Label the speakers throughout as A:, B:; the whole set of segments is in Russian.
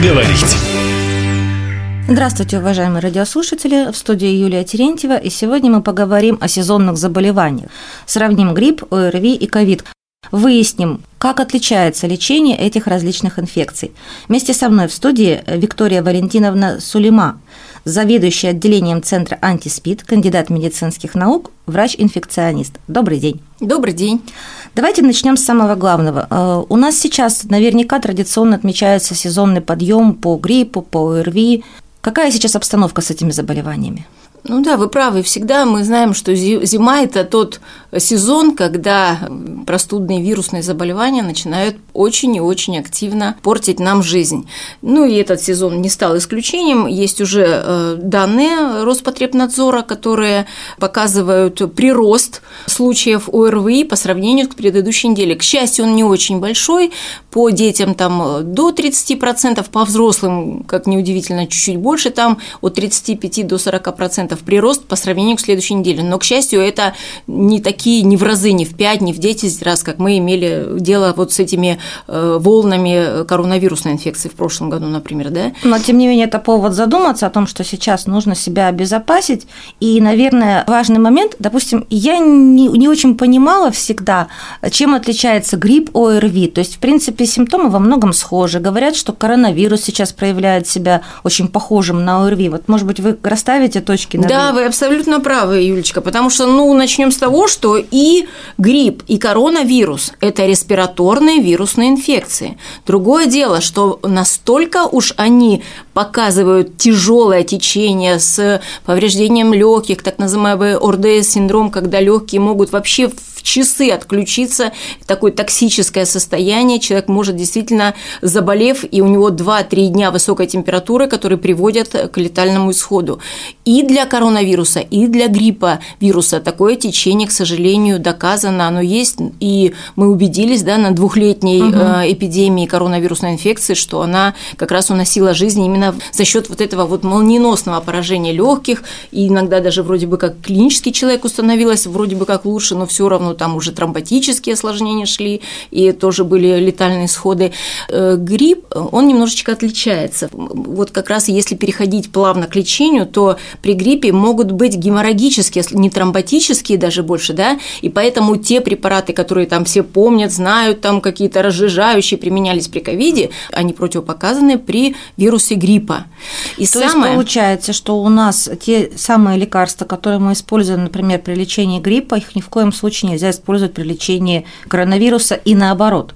A: Поговорить.
B: Здравствуйте, уважаемые радиослушатели. В студии Юлия Терентьева. И сегодня мы поговорим о сезонных заболеваниях. Сравним грипп, ОРВИ и ковид. Выясним, как отличается лечение этих различных инфекций. Вместе со мной в студии Виктория Валентиновна Сулейма, заведующая отделением Центра антиспид, кандидат медицинских наук, врач-инфекционист. Добрый день.
C: Добрый день.
B: Давайте начнем с самого главного. Э, у нас сейчас наверняка традиционно отмечается сезонный подъем по гриппу, по ОРВИ. Какая сейчас обстановка с этими заболеваниями?
C: Ну да, вы правы. Всегда мы знаем, что зима – это тот сезон, когда простудные вирусные заболевания начинают очень и очень активно портить нам жизнь. Ну и этот сезон не стал исключением. Есть уже э, данные Роспотребнадзора, которые показывают прирост случаев ОРВИ по сравнению с предыдущей неделей. К счастью, он не очень большой. По детям там до 30%, по взрослым, как неудивительно, чуть-чуть больше, там от 35 до 40% прирост по сравнению к следующей неделе. Но, к счастью, это не такие, не в разы, не в 5, не в 10 раз, как мы имели дело вот с этими э, волнами коронавирусной инфекции в прошлом году, например, да?
B: Но, тем не менее, это повод задуматься о том, что сейчас нужно себя обезопасить. И, наверное, важный момент, допустим, я не, не очень понимала всегда, чем отличается грипп ОРВИ. То есть, в принципе, симптомы во многом схожи. Говорят, что коронавирус сейчас проявляет себя очень похожим на ОРВИ. Вот, может быть, вы расставите точки над
C: Да, вы абсолютно правы, Юлечка, потому что, ну, начнем с того, что и грипп, и коронавирус – это респираторные вирусные инфекции. Другое дело, что настолько уж они показывают тяжелое течение с повреждением легких, так называемый ОРДС-синдром, когда легкие могут вообще в часы отключиться, такое токсическое состояние, человек может действительно, заболев, и у него 2-3 дня высокой температуры, которые приводят к летальному исходу. И для коронавируса, и для гриппа вируса такое течение, к сожалению, доказано, оно есть, и мы убедились да, на двухлетней угу. эпидемии коронавирусной инфекции, что она как раз уносила жизнь именно за счет вот этого вот молниеносного поражения легких, и иногда даже вроде бы как клинический человек установилось, вроде бы как лучше, но все равно там уже тромботические осложнения шли, и тоже были летальные исходы. Э, грипп, он немножечко отличается. Вот как раз если переходить плавно к лечению, то при гриппе могут быть геморрагические, не тромботические даже больше, да, и поэтому те препараты, которые там все помнят, знают, там какие-то разжижающие применялись при ковиде, они противопоказаны при вирусе гриппа.
B: И То самое... есть получается, что у нас те самые лекарства, которые мы используем, например, при лечении гриппа, их ни в коем случае нельзя использовать при лечении коронавируса и наоборот.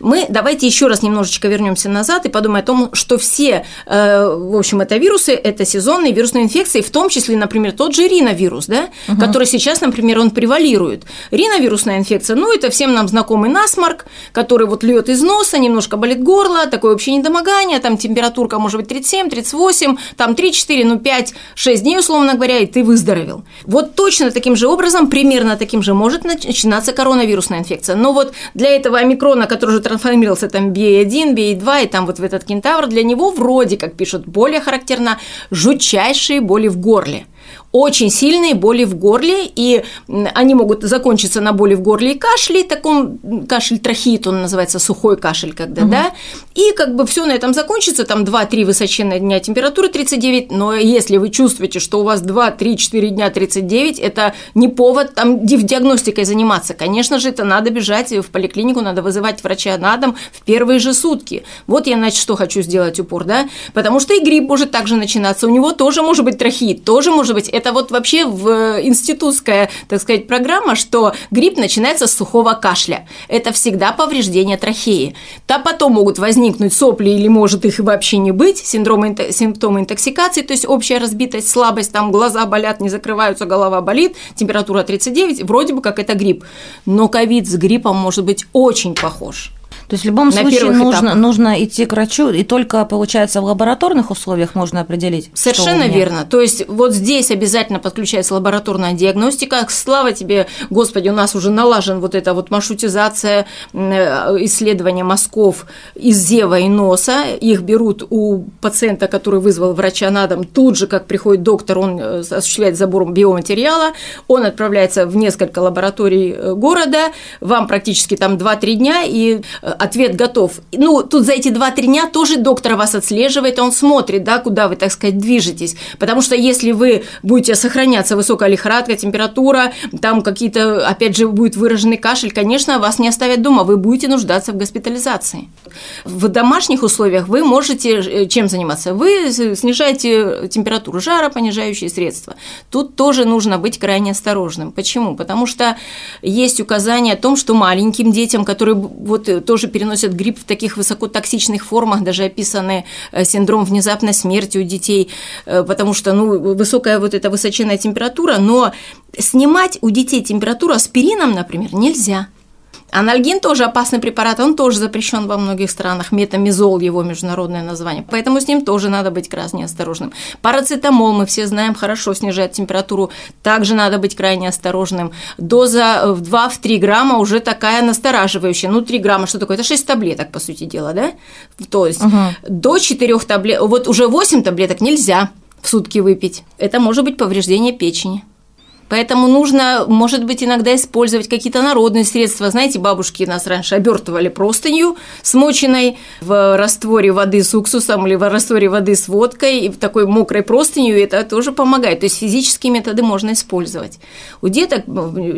C: Мы давайте еще раз немножечко вернемся назад и подумаем о том, что все, э, в общем, это вирусы, это сезонные вирусные инфекции, в том числе, например, тот же риновирус, да, угу. который сейчас, например, он превалирует. Риновирусная инфекция, ну, это всем нам знакомый насморк, который вот льет из носа, немножко болит горло, такое общее недомогание, там температурка может быть 37, 38, там 3, 4, ну 5, 6 дней, условно говоря, и ты выздоровел. Вот точно таким же образом, примерно таким же может начинаться коронавирусная инфекция. Но вот для этого омикрона, который уже трансформировался там BA1, BA2, и там вот в этот кентавр, для него вроде, как пишут, более характерно жутчайшие боли в горле очень сильные боли в горле, и они могут закончиться на боли в горле и кашле, таком кашель трахеит, он называется сухой кашель, когда, угу. да, и как бы все на этом закончится, там 2-3 высоченные дня температуры 39, но если вы чувствуете, что у вас 2-3-4 дня 39, это не повод там диагностикой заниматься, конечно же, это надо бежать в поликлинику, надо вызывать врача на дом в первые же сутки. Вот я, значит, что хочу сделать упор, да, потому что и грипп может также начинаться, у него тоже может быть трахеит, тоже может быть это вот вообще в э, институтская, так сказать, программа, что грипп начинается с сухого кашля. Это всегда повреждение трахеи. Да потом могут возникнуть сопли или может их и вообще не быть, синдром, симптомы интоксикации, то есть общая разбитость, слабость, там глаза болят, не закрываются, голова болит, температура 39, вроде бы как это грипп. Но ковид с гриппом может быть очень похож.
B: То есть в любом на случае нужно, нужно идти к врачу, и только, получается, в лабораторных условиях можно определить.
C: Совершенно верно. То есть вот здесь обязательно подключается лабораторная диагностика. Слава тебе, Господи, у нас уже налажен вот эта вот маршрутизация э, исследования мазков из зева и носа. Их берут у пациента, который вызвал врача на дом, тут же, как приходит доктор, он э, осуществляет забор биоматериала, он отправляется в несколько лабораторий э, города, вам практически там 2-3 дня, и ответ готов. Ну, тут за эти 2-3 дня тоже доктор вас отслеживает, он смотрит, да, куда вы, так сказать, движетесь. Потому что если вы будете сохраняться высокая лихорадка, температура, там какие-то, опять же, будет выраженный кашель, конечно, вас не оставят дома, вы будете нуждаться в госпитализации. В домашних условиях вы можете э, чем заниматься? Вы снижаете температуру жара, понижающие средства. Тут тоже нужно быть крайне осторожным. Почему? Потому что есть указание о том, что маленьким детям, которые вот э, тоже переносят грипп в таких высокотоксичных формах, даже описаны э, синдром внезапной смерти у детей, потому что ну, высокая вот эта высоченная температура, но снимать у детей температуру аспирином, например, нельзя. Анальгин тоже опасный препарат, он тоже запрещен во многих странах, метамизол его международное название, поэтому с ним тоже надо быть крайне осторожным. Парацетамол, мы все знаем, хорошо снижает температуру, также надо быть крайне осторожным. Доза в 2-3 грамма уже такая настораживающая, ну 3 грамма, что такое? Это 6 таблеток, по сути дела, да? То есть угу. до 4 таблеток, вот уже 8 таблеток нельзя в сутки выпить. Это может быть повреждение печени. Поэтому нужно, может быть, иногда использовать какие-то народные средства. Знаете, бабушки нас раньше обертывали простынью, смоченной в растворе воды с уксусом или в растворе воды с водкой, и в такой мокрой простынью, и это тоже помогает. То есть физические методы можно использовать. У деток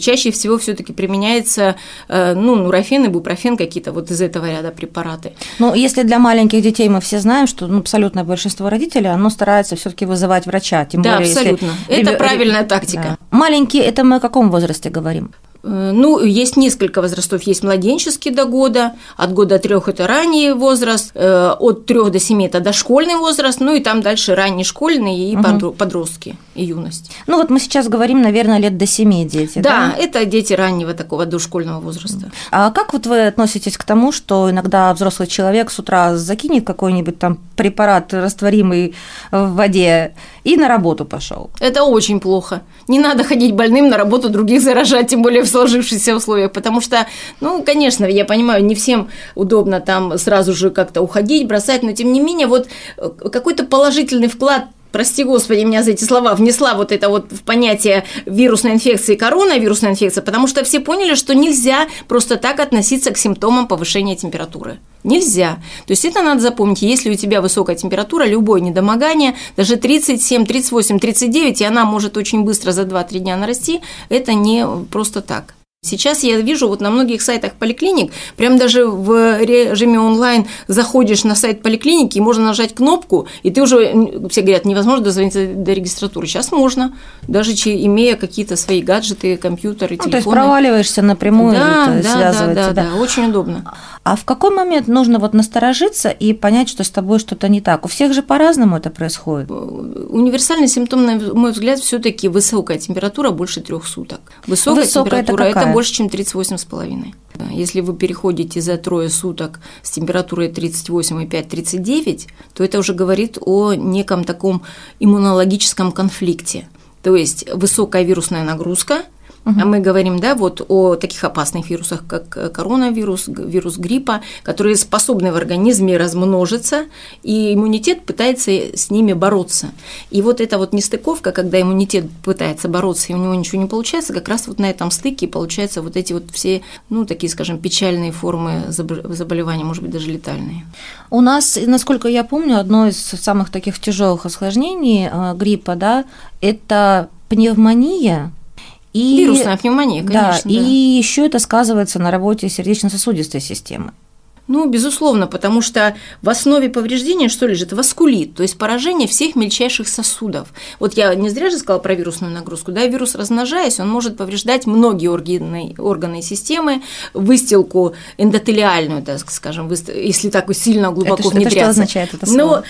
C: чаще всего все таки применяется э, ну, нурофен и бупрофен, какие-то вот из этого ряда препараты.
B: Ну, если для маленьких детей мы все знаем, что ну, абсолютное большинство родителей, оно старается все таки вызывать врача.
C: Тем да, более, абсолютно. Если... Это правильная тактика.
B: Да. Маленькие, это мы о каком возрасте говорим?
C: Э, ну, есть несколько возрастов. Есть младенческий до года, от года трех это ранний возраст, э, от трех до семи это дошкольный возраст, ну и там дальше ранний школьный и угу. подростки и юность.
B: Ну вот мы сейчас говорим, наверное, лет до семи дети.
C: Да, да, это дети раннего такого дошкольного возраста.
B: А как вот вы относитесь к тому, что иногда взрослый человек с утра закинет какой-нибудь там препарат растворимый в воде и на работу пошел?
C: Это очень плохо. Не надо ходить больным на работу других заражать, тем более в сложившихся условиях, потому что, ну, конечно, я понимаю, не всем удобно там сразу же как-то уходить, бросать, но тем не менее, вот э, какой-то положительный вклад прости господи, меня за эти слова внесла вот это вот в понятие вирусной инфекции, коронавирусной инфекции, потому что все поняли, что нельзя просто так относиться к симптомам повышения температуры. Нельзя. То есть это надо запомнить. Если у тебя высокая температура, любое недомогание, даже 37, 38, 39, и она может очень быстро за 2-3 дня нарасти, это не просто так. Сейчас я вижу вот на многих сайтах поликлиник, прям даже в режиме онлайн заходишь на сайт поликлиники, и можно нажать кнопку, и ты уже, все говорят, невозможно дозвониться до регистратуры. Сейчас можно, даже имея какие-то свои гаджеты, компьютеры,
B: телефоны. Ну, то есть проваливаешься напрямую,
C: да,
B: да,
C: связывается. Да, да, да, да, очень удобно.
B: А в какой момент нужно вот насторожиться и понять, что с тобой что-то не так? У всех же по-разному это происходит.
C: Универсальный симптом, на мой взгляд, все-таки высокая температура больше трех суток. Высокая,
B: высокая
C: температура
B: это, это
C: больше, чем 38,5. Если вы переходите за трое суток с температурой 38,5-39, то это уже говорит о неком таком иммунологическом конфликте. То есть высокая вирусная нагрузка – Угу. Мы говорим, да, вот о таких опасных вирусах, как коронавирус, вирус гриппа, которые способны в организме размножиться, и иммунитет пытается с ними бороться. И вот эта вот нестыковка, когда иммунитет пытается бороться, и у него ничего не получается, как раз вот на этом стыке получаются вот эти вот все, ну, такие, скажем, печальные формы заболевания, может быть, даже летальные.
B: У нас, насколько я помню, одно из самых таких тяжелых осложнений э, гриппа, да, это пневмония,
C: и, Вирусная пневмония, конечно.
B: Да, да. и еще это сказывается на работе сердечно-сосудистой системы.
C: Ну, безусловно, потому что в основе повреждения что лежит? Васкулит, то есть поражение всех мельчайших сосудов. Вот я не зря же сказала про вирусную нагрузку. Да, вирус, размножаясь, он может повреждать многие органы, органы и системы, выстилку эндотелиальную, так скажем, если так сильно глубоко
B: это,
C: внедряться.
B: Это что означает это слово?
C: Но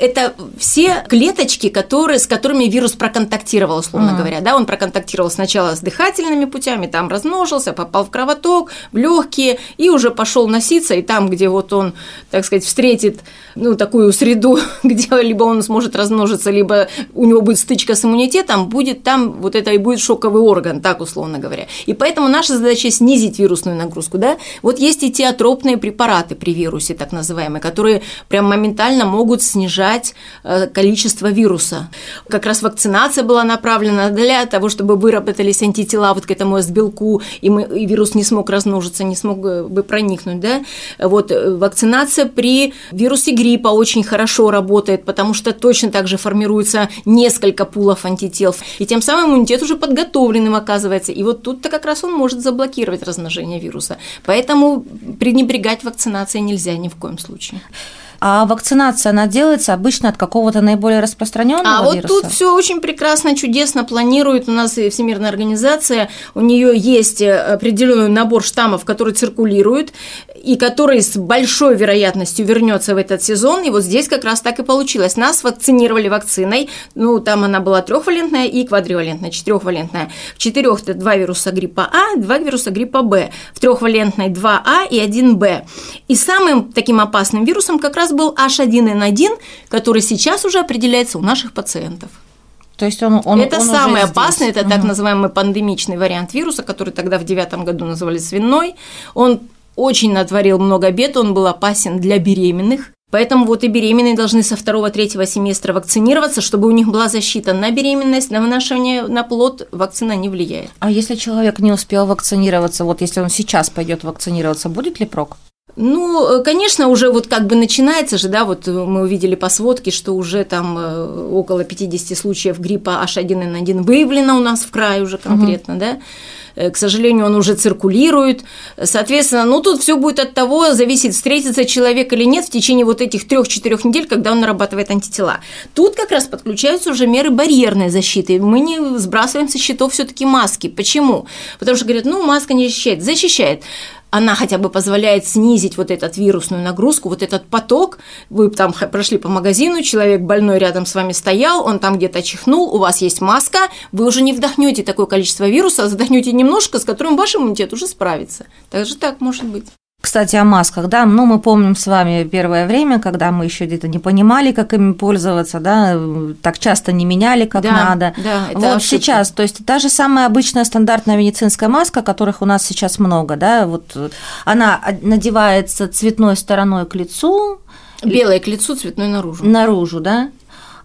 C: это все клеточки, которые, с которыми вирус проконтактировал, условно mm. говоря. Да, он проконтактировал сначала с дыхательными путями, там размножился, попал в кровоток, в легкие и уже пошел носиться, и там где вот он, так сказать, встретит ну, такую среду, где либо он сможет размножиться, либо у него будет стычка с иммунитетом, будет там вот это и будет шоковый орган, так условно говоря. И поэтому наша задача снизить вирусную нагрузку, да. Вот есть и теотропные препараты при вирусе, так называемые, которые прям моментально могут снижать э, количество вируса. Как раз вакцинация была направлена для того, чтобы выработались антитела вот к этому S-белку, и, мы, и вирус не смог размножиться, не смог бы проникнуть, да. Вот Вот э, вакцинация при вирусе гриппа очень хорошо работает, потому что точно так же формируется несколько пулов антител, и тем самым иммунитет уже подготовленным оказывается. И вот тут-то как раз он может заблокировать размножение вируса. Поэтому пренебрегать вакцинацией нельзя ни в коем случае.
B: А вакцинация, она делается обычно от какого-то наиболее распространенного
C: а вот
B: вируса?
C: тут все очень прекрасно, чудесно планирует. У нас Всемирная организация, у нее есть э, определенный набор штаммов, которые циркулируют и который с большой вероятностью вернется в этот сезон. И вот здесь как раз так и получилось. Нас вакцинировали вакциной, ну там она была трехвалентная и квадривалентная, четырехвалентная. В четырех это два вируса гриппа А, два вируса гриппа Б. В трехвалентной 2А и 1Б. И самым таким опасным вирусом как раз раз был H1N1, который сейчас уже определяется у наших пациентов.
B: То есть он, он
C: это
B: он
C: самый опасный,
B: здесь.
C: это так называемый пандемичный вариант вируса, который тогда в девятом году называли свиной. Он очень натворил много бед, он был опасен для беременных. Поэтому вот и беременные должны со второго-третьего семестра вакцинироваться, чтобы у них была защита на беременность, на вынашивание на плод, вакцина не влияет.
B: А если человек не успел вакцинироваться, вот если он сейчас пойдет вакцинироваться, будет ли прок?
C: Ну, э, конечно, уже вот как бы начинается же, да, вот мы увидели по сводке, что уже там э, около 50 случаев гриппа H1N1 выявлено у нас в крае уже конкретно, угу. да. Э, к сожалению, он уже циркулирует. Соответственно, ну тут все будет от того, зависит, встретится человек или нет в течение вот этих трех-четырех недель, когда он нарабатывает антитела. Тут как раз подключаются уже меры барьерной защиты. Мы не сбрасываем со счетов все-таки маски. Почему? Потому что говорят, ну, маска не защищает. Защищает она хотя бы позволяет снизить вот эту вирусную нагрузку, вот этот поток. Вы там прошли по магазину, человек больной рядом с вами стоял, он там где-то чихнул, у вас есть маска, вы уже не вдохнете такое количество вируса, а вдохнете немножко, с которым ваш иммунитет уже справится. Так же так может быть.
B: Кстати, о масках, да, ну мы помним с вами первое время, когда мы еще где-то не понимали, как ими пользоваться, да, так часто не меняли, как
C: да,
B: надо.
C: Да,
B: это вот ошибка. сейчас, то есть та же самая обычная стандартная медицинская маска, которых у нас сейчас много, да, вот она надевается цветной стороной к лицу,
C: Белой к лицу, цветной наружу.
B: Наружу, да.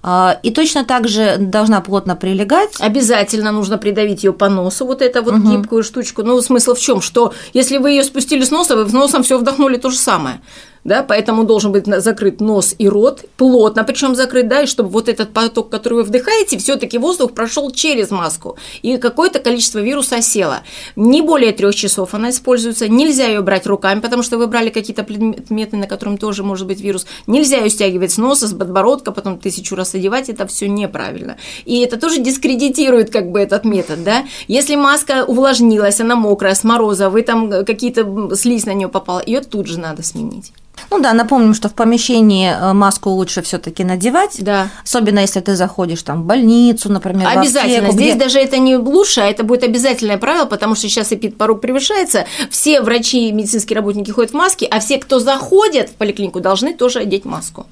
B: А, и точно так же должна плотно прилегать.
C: Обязательно нужно придавить ее по носу, вот эту вот угу. гибкую штучку. Ну, смысл в чем? Что если вы ее спустили с носа, вы в носом все вдохнули то же самое да, поэтому должен быть закрыт нос и рот, плотно причем закрыт, да, и чтобы вот этот поток, который вы вдыхаете, все-таки воздух прошел через маску, и какое-то количество вируса осело. Не более трех часов она используется, нельзя ее брать руками, потому что вы брали какие-то предметы, на котором тоже может быть вирус, нельзя ее стягивать с носа, с подбородка, потом тысячу раз одевать, это все неправильно. И это тоже дискредитирует как бы этот метод, да. Если маска увлажнилась, она мокрая, с мороза, вы там какие-то слизь на нее попала, ее тут же надо сменить.
B: Ну да, напомним, что в помещении э, маску лучше все-таки надевать,
C: да.
B: особенно если ты заходишь там в больницу, например.
C: Обязательно.
B: В аптеку,
C: Здесь
B: где...
C: даже это не лучше, а это будет обязательное правило, потому что сейчас эпидпорог превышается. Все врачи и медицинские работники ходят в маске, а все, кто заходят в поликлинику, должны тоже одеть маску.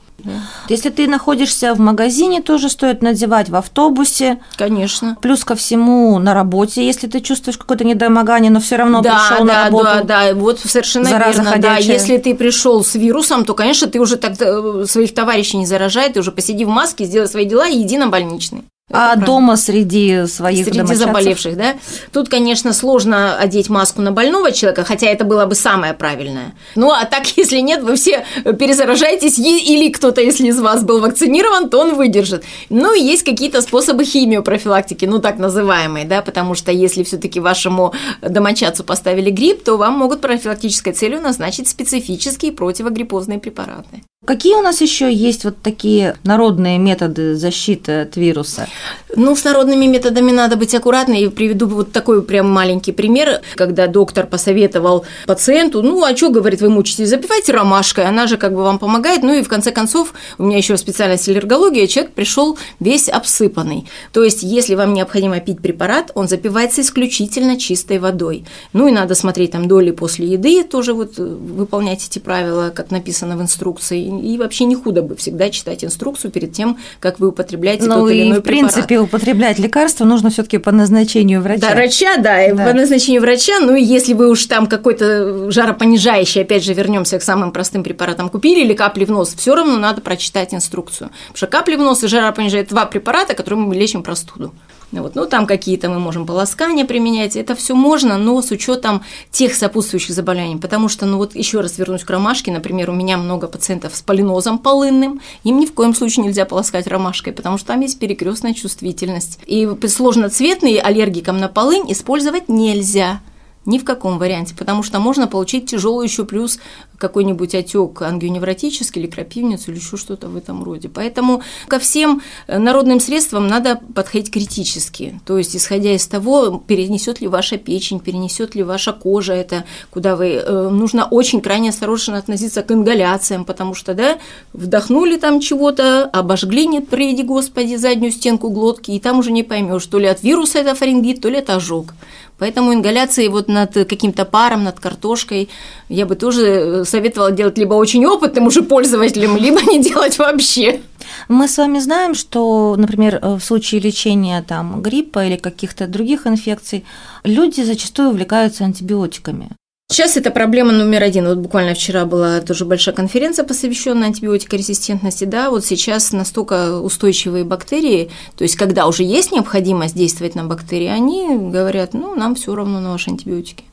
B: Да. Если ты находишься в магазине, тоже стоит надевать в автобусе.
C: Конечно.
B: Плюс ко всему на работе, если ты чувствуешь какое-то недомогание, но все равно
C: да,
B: пришел
C: да,
B: на работу.
C: Да, да, вот совершенно верно.
B: ходячая.
C: Да, если ты пришел с вирусом, то, конечно, ты уже так э, своих товарищей не заражай, ты уже посиди в маске, сделай свои дела и иди на больничный.
B: А правильно. дома среди своих
C: Среди
B: домочадцев?
C: заболевших, да? Тут, конечно, сложно одеть маску на больного человека, хотя это было бы самое правильное. Ну, а так, если нет, вы все перезаражаетесь, или кто-то, если из вас был вакцинирован, то он выдержит. Ну, и есть какие-то способы химиопрофилактики, ну, так называемые, да, потому что если все таки вашему домочадцу поставили грипп, то вам могут профилактической целью назначить специфические противогриппозные препараты.
B: Какие у нас еще есть вот такие народные методы защиты от вируса?
C: Ну, с народными методами надо быть аккуратной. И приведу вот такой прям маленький пример, когда доктор посоветовал пациенту, ну, а что, говорит, вы мучитесь, запивайте ромашкой, она же как бы вам помогает. Ну, и в конце концов, у меня еще специальность аллергология, человек пришел весь обсыпанный. То есть, если вам необходимо пить препарат, он запивается исключительно чистой водой. Ну, и надо смотреть там доли после еды, тоже вот э, выполнять эти правила, как написано в инструкции и вообще не худо бы всегда читать инструкцию перед тем, как вы употребляете ну, тот или иной
B: и, в принципе, употреблять лекарства нужно все таки по назначению врача.
C: Да, врача, да, да, по назначению врача, ну, и если вы уж там какой-то жаропонижающий, опять же, вернемся к самым простым препаратам, купили или капли в нос, все равно надо прочитать инструкцию. Потому что капли в нос и жаропонижающие – два препарата, которыми мы лечим простуду. Вот. Ну, там какие-то мы можем полоскания применять, это все можно, но с учетом тех сопутствующих заболеваний, потому что, ну вот еще раз вернусь к ромашке, например, у меня много пациентов с полинозом полынным, им ни в коем случае нельзя полоскать ромашкой, потому что там есть перекрестная чувствительность. И сложноцветные аллергикам на полынь использовать нельзя. Ни в каком варианте, потому что можно получить тяжелый еще плюс какой-нибудь отек ангионевротический или крапивницу или еще что-то в этом роде. Поэтому ко всем народным средствам надо подходить критически. То есть, исходя из того, перенесет ли ваша печень, перенесет ли ваша кожа это, куда вы... Э, нужно очень крайне осторожно относиться к ингаляциям, потому что, да, вдохнули там чего-то, обожгли, не приведи Господи, заднюю стенку глотки, и там уже не поймешь, то ли от вируса это фарингит, то ли это ожог. Поэтому ингаляции вот над каким-то паром, над картошкой я бы тоже э, советовала делать либо очень опытным уже пользователям, либо не делать вообще.
B: Мы с вами знаем, что, например, э, в случае лечения там, гриппа или каких-то других инфекций, люди зачастую увлекаются антибиотиками.
C: Сейчас это проблема номер один. Вот буквально вчера была тоже большая конференция, посвященная антибиотикорезистентности. Да, вот сейчас настолько устойчивые бактерии, то есть когда уже есть необходимость действовать на бактерии, они говорят, ну, нам все равно на ваши антибиотики.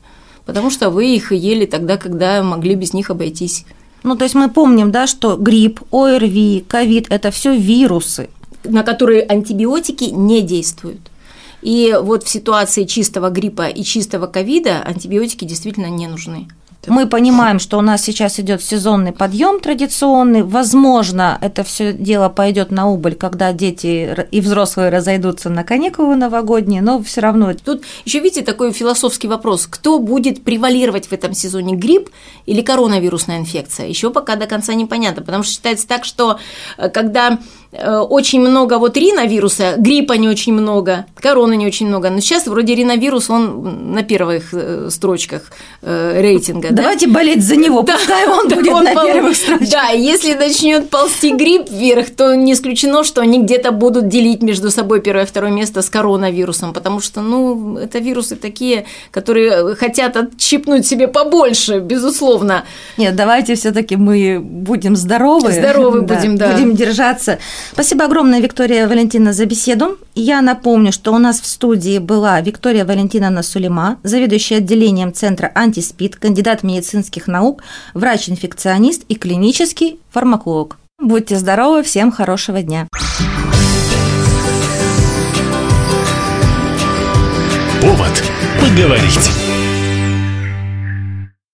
C: Потому что вы их ели тогда, когда могли без них обойтись.
B: Ну, то есть мы помним, да, что грипп, ОРВИ, ковид – это все вирусы.
C: На которые антибиотики не действуют. И вот в ситуации чистого гриппа и чистого ковида антибиотики действительно не нужны.
B: Мы понимаем, что у нас сейчас идет сезонный подъем традиционный. Возможно, это все дело пойдет на убыль, когда дети и взрослые разойдутся на каникулы новогодние, но все равно.
C: Тут еще видите такой философский вопрос: кто будет превалировать в этом сезоне грипп или коронавирусная инфекция? Еще пока до конца непонятно, потому что считается так, что э, когда Э, очень много вот риновируса, гриппа не очень много, короны не очень много. Но сейчас вроде риновирус, он на первых э, строчках э, рейтинга.
B: Давайте да? болеть за него, да, пускай он да, будет он на пол... первых строчках.
C: Да, если начнет ползти грипп вверх, то не исключено, что они где-то будут делить между собой первое и второе место с коронавирусом, потому что, ну, это вирусы такие, которые хотят отщипнуть себе побольше, безусловно.
B: Нет, давайте все-таки мы будем здоровы.
C: Здоровы да, будем, да.
B: Будем держаться. Спасибо огромное, Виктория Валентина, за беседу. Я напомню, что у нас в студии была Виктория Валентиновна Сулейма, заведующая отделением Центра антиспид, кандидат медицинских наук, врач-инфекционист и клинический фармаколог. Будьте здоровы, всем хорошего дня.
A: Повод поговорить.